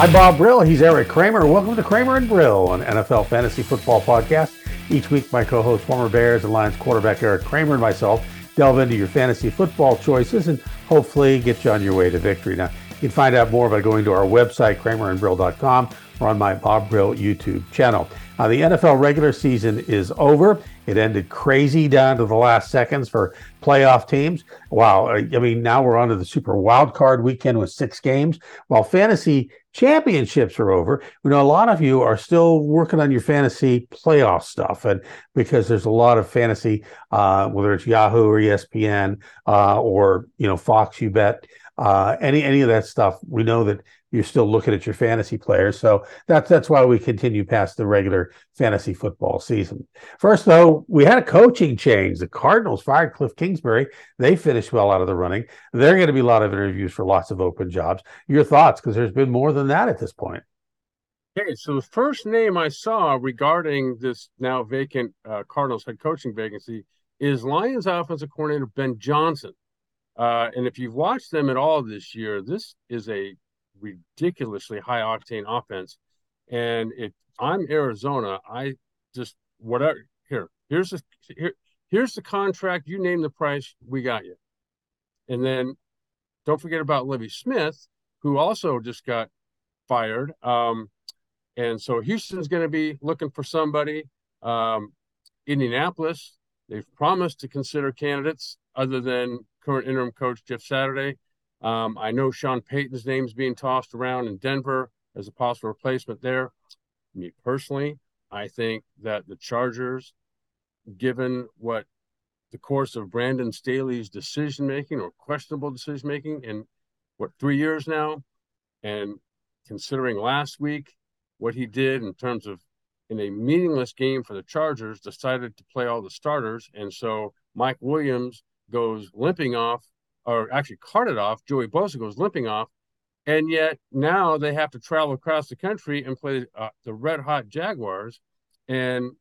I'm Bob Brill. He's Eric Kramer. Welcome to Kramer and Brill, an NFL fantasy football podcast. Each week, my co-host, former Bears and Lions quarterback Eric Kramer, and myself delve into your fantasy football choices and hopefully get you on your way to victory. Now, you can find out more by going to our website, kramerandbrill.com, or on my Bob Brill YouTube channel. Now, the NFL regular season is over. It ended crazy down to the last seconds for playoff teams. Wow. I mean, now we're on to the super wild card weekend with six games. While fantasy championships are over, we know a lot of you are still working on your fantasy playoff stuff. And because there's a lot of fantasy, uh, whether it's Yahoo or ESPN uh, or, you know, Fox, you bet, uh, any, any of that stuff, we know that you're still looking at your fantasy players. So that's that's why we continue past the regular fantasy football season. First, though, we had a coaching change. The Cardinals fired Cliff Kingsbury. They finished well out of the running. There are going to be a lot of interviews for lots of open jobs. Your thoughts, because there's been more than that at this point. Okay, so the first name I saw regarding this now vacant uh, Cardinals head coaching vacancy is Lions offensive coordinator Ben Johnson. Uh, and if you've watched them at all this year, this is a ridiculously high octane offense. And if I'm Arizona, I just whatever here, here's the here, here's the contract. You name the price, we got you. And then don't forget about Lovie Smith, who also just got fired. Um, and so Houston's going to be looking for somebody. Um, Indianapolis, they've promised to consider candidates other than current interim coach Jeff Saturday. Um, I know Sean Payton's name is being tossed around in Denver as a possible replacement there. Me personally, I think that the Chargers, given what the course of Brandon Staley's decision making or questionable decision making in what three years now, and considering last week what he did in terms of in a meaningless game for the Chargers, decided to play all the starters, and so Mike Williams goes limping off or actually carted off. Joey Bosa goes limping off, and yet now they have to travel across the country and play uh, the red hot Jaguars. And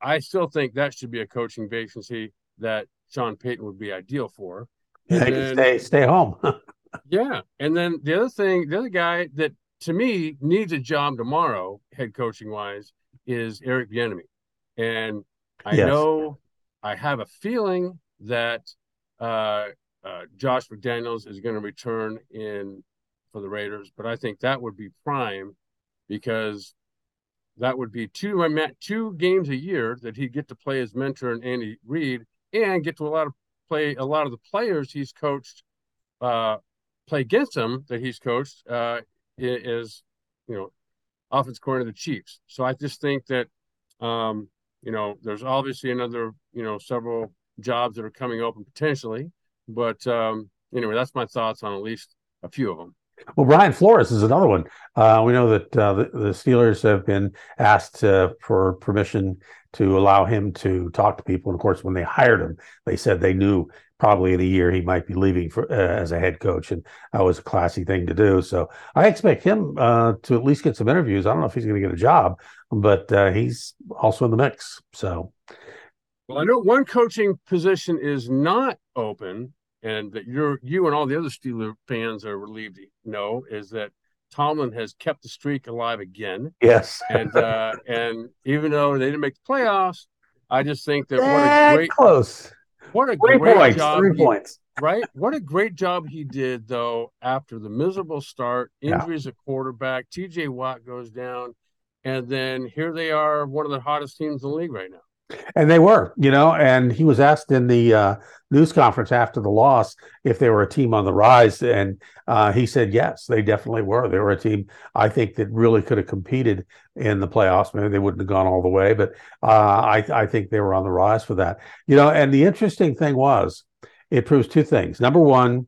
I still think that should be a coaching vacancy that Sean Payton would be ideal for. Then, stay stay home. yeah, and then the other thing, the other guy that to me needs a job tomorrow, head coaching wise, is Eric Bieniemy, and I yes. know I have a feeling that uh, uh, Josh McDaniels is going to return in for the Raiders, but I think that would be prime because that would be two two games a year that he'd get to play his mentor and Andy Reid and get to a lot of play a lot of the players he's coached uh, play against him that he's coached uh, is you know offense according of the Chiefs. So I just think that um, you know there's obviously another you know several jobs that are coming open potentially. But um, anyway, that's my thoughts on at least a few of them. Well, Brian Flores is another one. Uh, we know that uh, the, the, Steelers have been asked uh, for permission to allow him to talk to people. And of course, when they hired him, they said they knew probably in a year he might be leaving for, uh, as a head coach, and that was a classy thing to do. So I expect him uh, to at least get some interviews. I don't know if he's going to get a job, but uh, he's also in the mix. So well, I know one coaching position is not open, and that you're you and all the other Steeler fans are relieved to know is that Tomlin has kept the streak alive again. Yes, and uh, and even though they didn't make the playoffs, I just think that, what a great close. What a three great points, job! Three he, points. Right? What a great job he did though after the miserable start, injuries yeah. at quarterback, TJ Watt goes down, and then here they are, one of the hottest teams in the league right now. And they were, you know, and he was asked in the uh, news conference after the loss if they were a team on the rise. And uh, he said, yes, they definitely were. They were a team, I think, that really could have competed in the playoffs. Maybe they wouldn't have gone all the way, but uh, I, I think they were on the rise for that. You know, and the interesting thing was, it proves two things. Number one,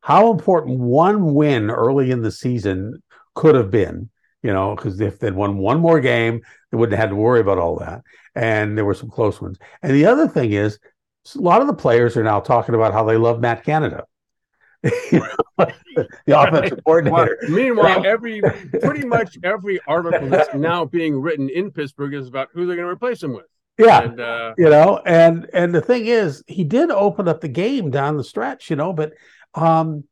how important one win early in the season could have been, you know, because if they'd won one more game, they wouldn't have had to worry about all that. And there were some close ones. And the other thing is, a lot of the players are now talking about how they love Matt Canada. the offensive coordinator. Well, meanwhile, every pretty much every article that's now being written in Pittsburgh is about who they're going to replace him with. Yeah, and, uh, you know, and and the thing is, he did open up the game down the stretch, you know, but um,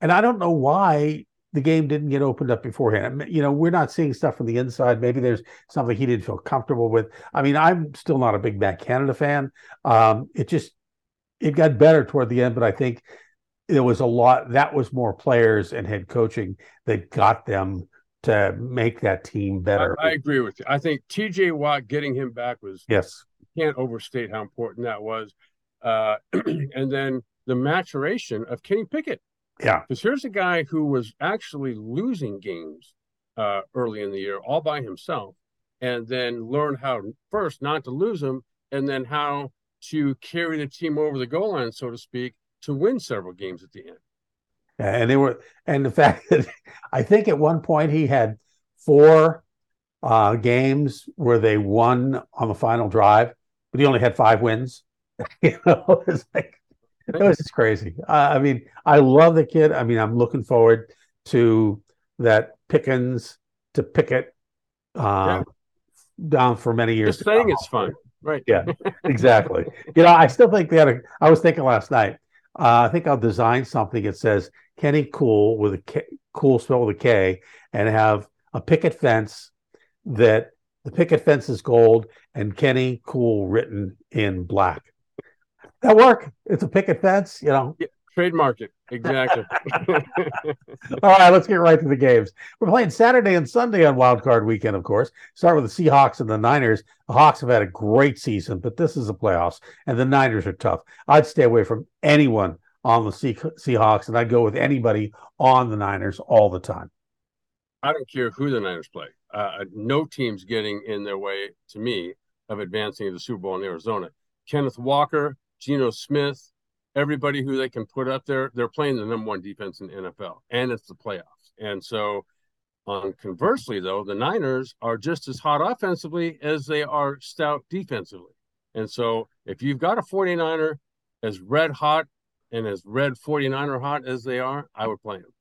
and I don't know why the game didn't get opened up beforehand. You know, we're not seeing stuff from the inside. Maybe there's something he didn't feel comfortable with. I mean, I'm still not a big Matt Canada fan. Um, it just it got better toward the end, but I think there was a lot that was more players and head coaching that got them to make that team better. I, I agree with you. I think TJ Watt getting him back was yes. Can't overstate how important that was. Uh, and then the maturation of Kenny Pickett. Yeah. Because here's a guy who was actually losing games uh, early in the year all by himself, and then learned how first not to lose them, and then how to carry the team over the goal line, so to speak, to win several games at the end. And they were, and the fact that I think at one point he had four uh, games where they won on the final drive, but he only had five wins. you know, it's like it was just crazy. Uh, I mean, I love the kid. I mean, I'm looking forward to that Pickens to Pickett uh, yeah. down for many years. Just saying it's fun, right? Yeah, exactly. you know, I still think they had a. I was thinking last night. Uh, I think I'll design something that says Kenny Cool with a K, cool spelled with a K, and have a picket fence that the picket fence is gold and Kenny Cool written in black that work? It's a picket fence, you know. Yeah, trademark it exactly. All right, let's get right to the games. We're playing Saturday and Sunday on Wild Card Weekend, of course. Start with the Seahawks and the Niners. The Hawks have had a great season, but this is the playoffs, and the Niners are tough. I'd stay away from anyone on the Seahawks, and I'd go with anybody on the Niners all the time. I don't care who the Niners play. Uh, no team's getting in their way, to me, of advancing to the Super Bowl in Arizona. Kenneth Walker, Geno Smith, everybody who they can put up there, they're playing the number one defense in NFL, and it's the playoffs. And so, on um, conversely, though, the Niners are just as hot offensively as they are stout defensively. And so, if you've got a 49er as red hot and as red 49er hot as they are, I would play them.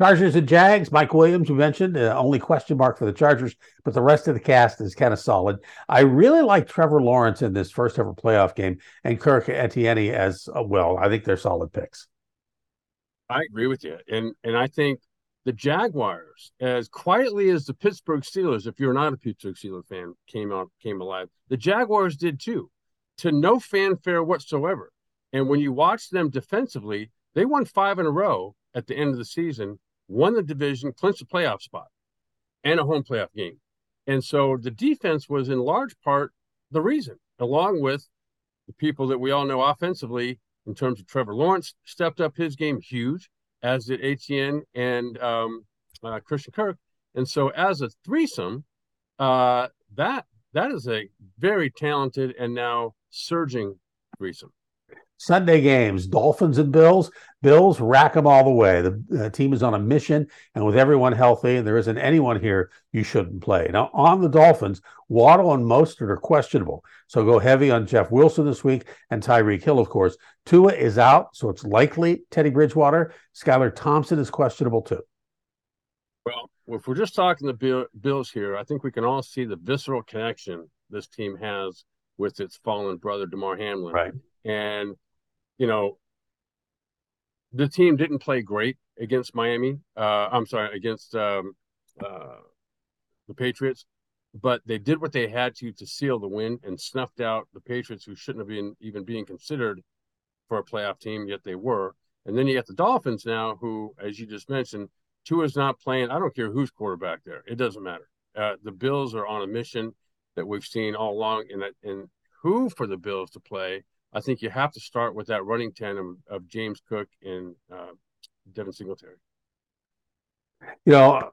Chargers and Jags, Mike Williams, we mentioned, uh, only question mark for the Chargers, but the rest of the cast is kind of solid. I really like Trevor Lawrence in this first ever playoff game and Kirk Etienne as uh, well. I think they're solid picks. I agree with you. And and I think the Jaguars, as quietly as the Pittsburgh Steelers, if you're not a Pittsburgh Steelers fan, came out came alive, the Jaguars did too, to no fanfare whatsoever. And when you watch them defensively, they won five in a row at the end of the season won the division, clinched a playoff spot, and a home playoff game. And so the defense was in large part the reason, along with the people that we all know offensively in terms of Trevor Lawrence stepped up his game huge, as did Etienne and um, uh, Christian Kirk. And so as a threesome, uh, that that is a very talented and now surging threesome. Sunday games, Dolphins and Bills. Bills rack them all the way. The, the, team is on a mission, and with everyone healthy, and there isn't anyone here you shouldn't play. Now, on the Dolphins, Waddle and Mostert are questionable. So go heavy on Jeff Wilson this week and Tyreek Hill, of course. Tua is out, so it's likely Teddy Bridgewater. Skylar Thompson is questionable too. Well, if we're just talking the Bills here, I think we can all see the visceral connection this team has with its fallen brother, Damar Hamlin. Right. And you know, the team didn't play great against Miami. Uh, I'm sorry, against um, uh, the Patriots, but they did what they had to to seal the win and snuffed out the Patriots, who shouldn't have been even being considered for a playoff team, yet they were. And then you got the Dolphins now, who, as you just mentioned, Tua's not playing. I don't care who's quarterback there; it doesn't matter. Uh, the Bills are on a mission that we've seen all along, and and who for the Bills to play I think you have to start with that running tandem of James Cook and uh, Devin Singletary. You know,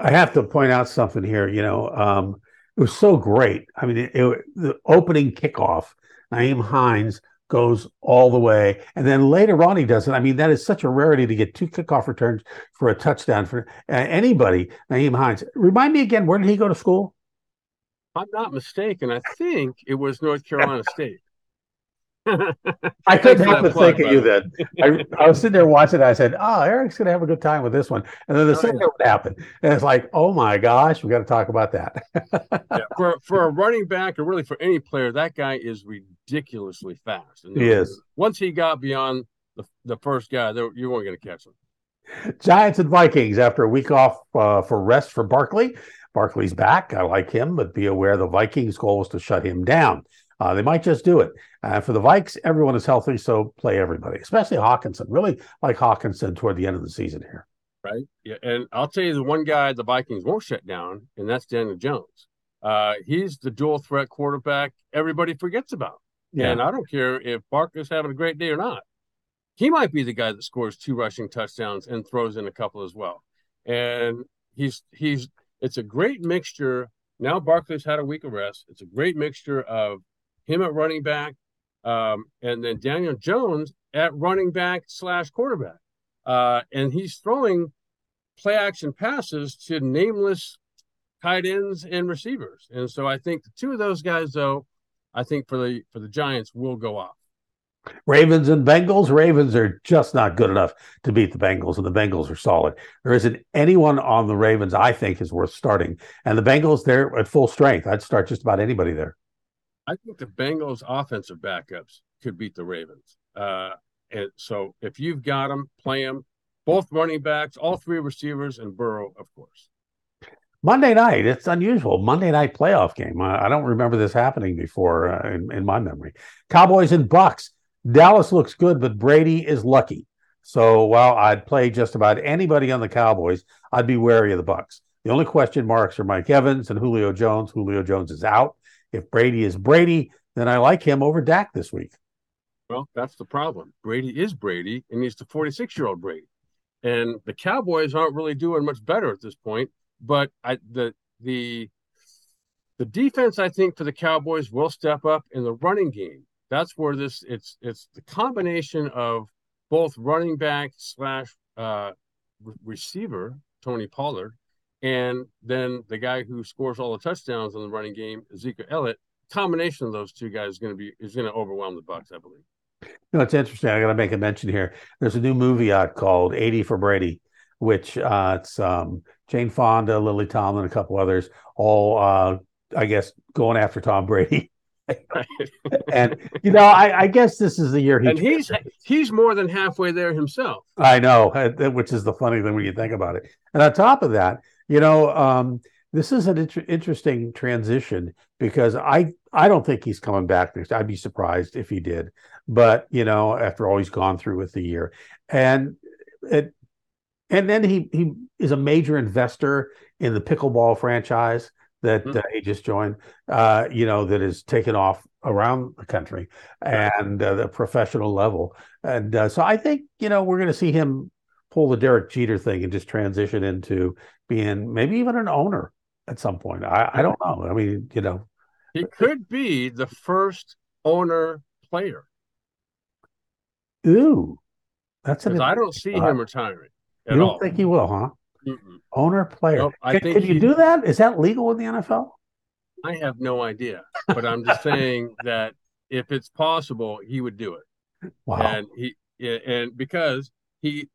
I have to point out something here. You know, um, it was so great. I mean, it, it, the opening kickoff, Nyheim Hines goes all the way. And then later on, he does it. I mean, that is such a rarity to get two kickoff returns for a touchdown for uh, anybody. Nyheim Hines. Remind me again, where did he go to school? I'm not mistaken. I think it was North Carolina State. I couldn't help but think of you then. I, I, was sitting there watching it. I said, Oh, Eric's going to have a good time with this one. And then the oh, second yeah. would happen. And it's like, Oh my gosh, we got to talk about that. yeah, for, for a running back, or really for any player, that guy is ridiculously fast. And he is. Once he got beyond the, the first guy, there, you weren't going to catch him. Giants and Vikings after a week off uh, for rest for Barkley. Barkley's back. I like him, but be aware the Vikings' goal is to shut him down. Uh, they might just do it. Uh, for the Vikes, everyone is healthy, so play everybody, especially Hockenson. Really like Hockenson toward the end of the season here. Right. Yeah. And I'll tell you the one guy the Vikings won't shut down, and that's Daniel Jones. Uh, he's the dual threat quarterback everybody forgets about. Yeah. And I don't care if Barker's having a great day or not. He might be the guy that scores two rushing touchdowns and throws in a couple as well. And he's he's it's a great mixture. Now Barkley's had a week of rest. It's a great mixture of him at running back, um, and then Daniel Jones at running back slash quarterback. Uh, and he's throwing play action passes to nameless tight ends and receivers. And so I think the two of those guys, though, I think for the for the Giants will go off. Ravens and Bengals. Ravens are just not good enough to beat the Bengals, and the Bengals are solid. There isn't anyone on the Ravens I think is worth starting. And the Bengals, they're at full strength. I'd start just about anybody there. I think the Bengals' offensive backups could beat the Ravens. Uh, and so if you've got them, play them. Both running backs, all three receivers, and Burrow, of course. Monday night, it's unusual. Monday night playoff game. I, I don't remember this happening before uh, in, in my memory. Cowboys and Bucks. Dallas looks good, but Brady is lucky. So while I'd play just about anybody on the Cowboys, I'd be wary of the Bucks. The only question marks are Mike Evans and Julio Jones. Julio Jones is out. If Brady is Brady, then I like him over Dak this week. Well, that's the problem. Brady is Brady, and he's the 46 year old Brady. And the Cowboys aren't really doing much better at this point. But I, the the the defense, I think, for the Cowboys will step up in the running game. That's where this it's it's the combination of both running back slash uh, receiver Tony Pollard and then the guy who scores all the touchdowns in the running game, Ezekiel Elliott, combination of those two guys is going to be is going to overwhelm the Bucks, I believe. You know, it's interesting. I got to make a mention here. There's a new movie out called 80 for Brady, which uh, it's um, Jane Fonda, Lily Tomlin, a couple others, all uh, I guess going after Tom Brady. and you know, I, I, guess this is the year he and he's he's more than halfway there himself. I know, which is the funny thing when you think about it. And on top of that, you know, um, this is an inter- interesting transition because I I don't think he's coming back next. I'd be surprised if he did, but you know, after all he's gone through with the year, and it, and then he he is a major investor in the pickleball franchise that mm-hmm. uh, he just joined. Uh, you know, that is taken off around the country and uh, the professional level, and uh, so I think you know we're going to see him pull the Derek Jeter thing and just transition into being maybe even an owner at some point. I, I don't know. I mean, you know, he could be the first owner player. Ooh, that's an. I don't see him retiring. you don't all. think he will, huh? Mm-mm. Owner player. Nope, I can, think can you do that? Is that legal in the NFL? I have no idea, but I'm just saying that if it's possible, he would do it. Wow. And he and because he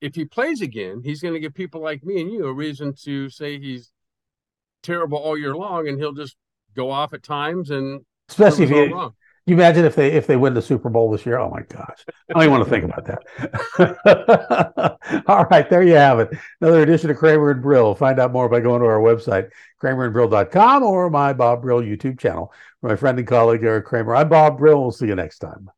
if he plays again, he's going to give people like me and you a reason to say he's terrible all year long, and he'll just go off at times and especially if you, wrong. you imagine if they if they win the Super Bowl this year. Oh my gosh, I don't even want to think about that. all right, there you have it. Another edition of Kramer and Brill. Find out more by going to our website, kramerandbrill.com or my Bob Brill YouTube channel. My friend and colleague Eric Kramer. I'm Bob Brill. We'll see you next time.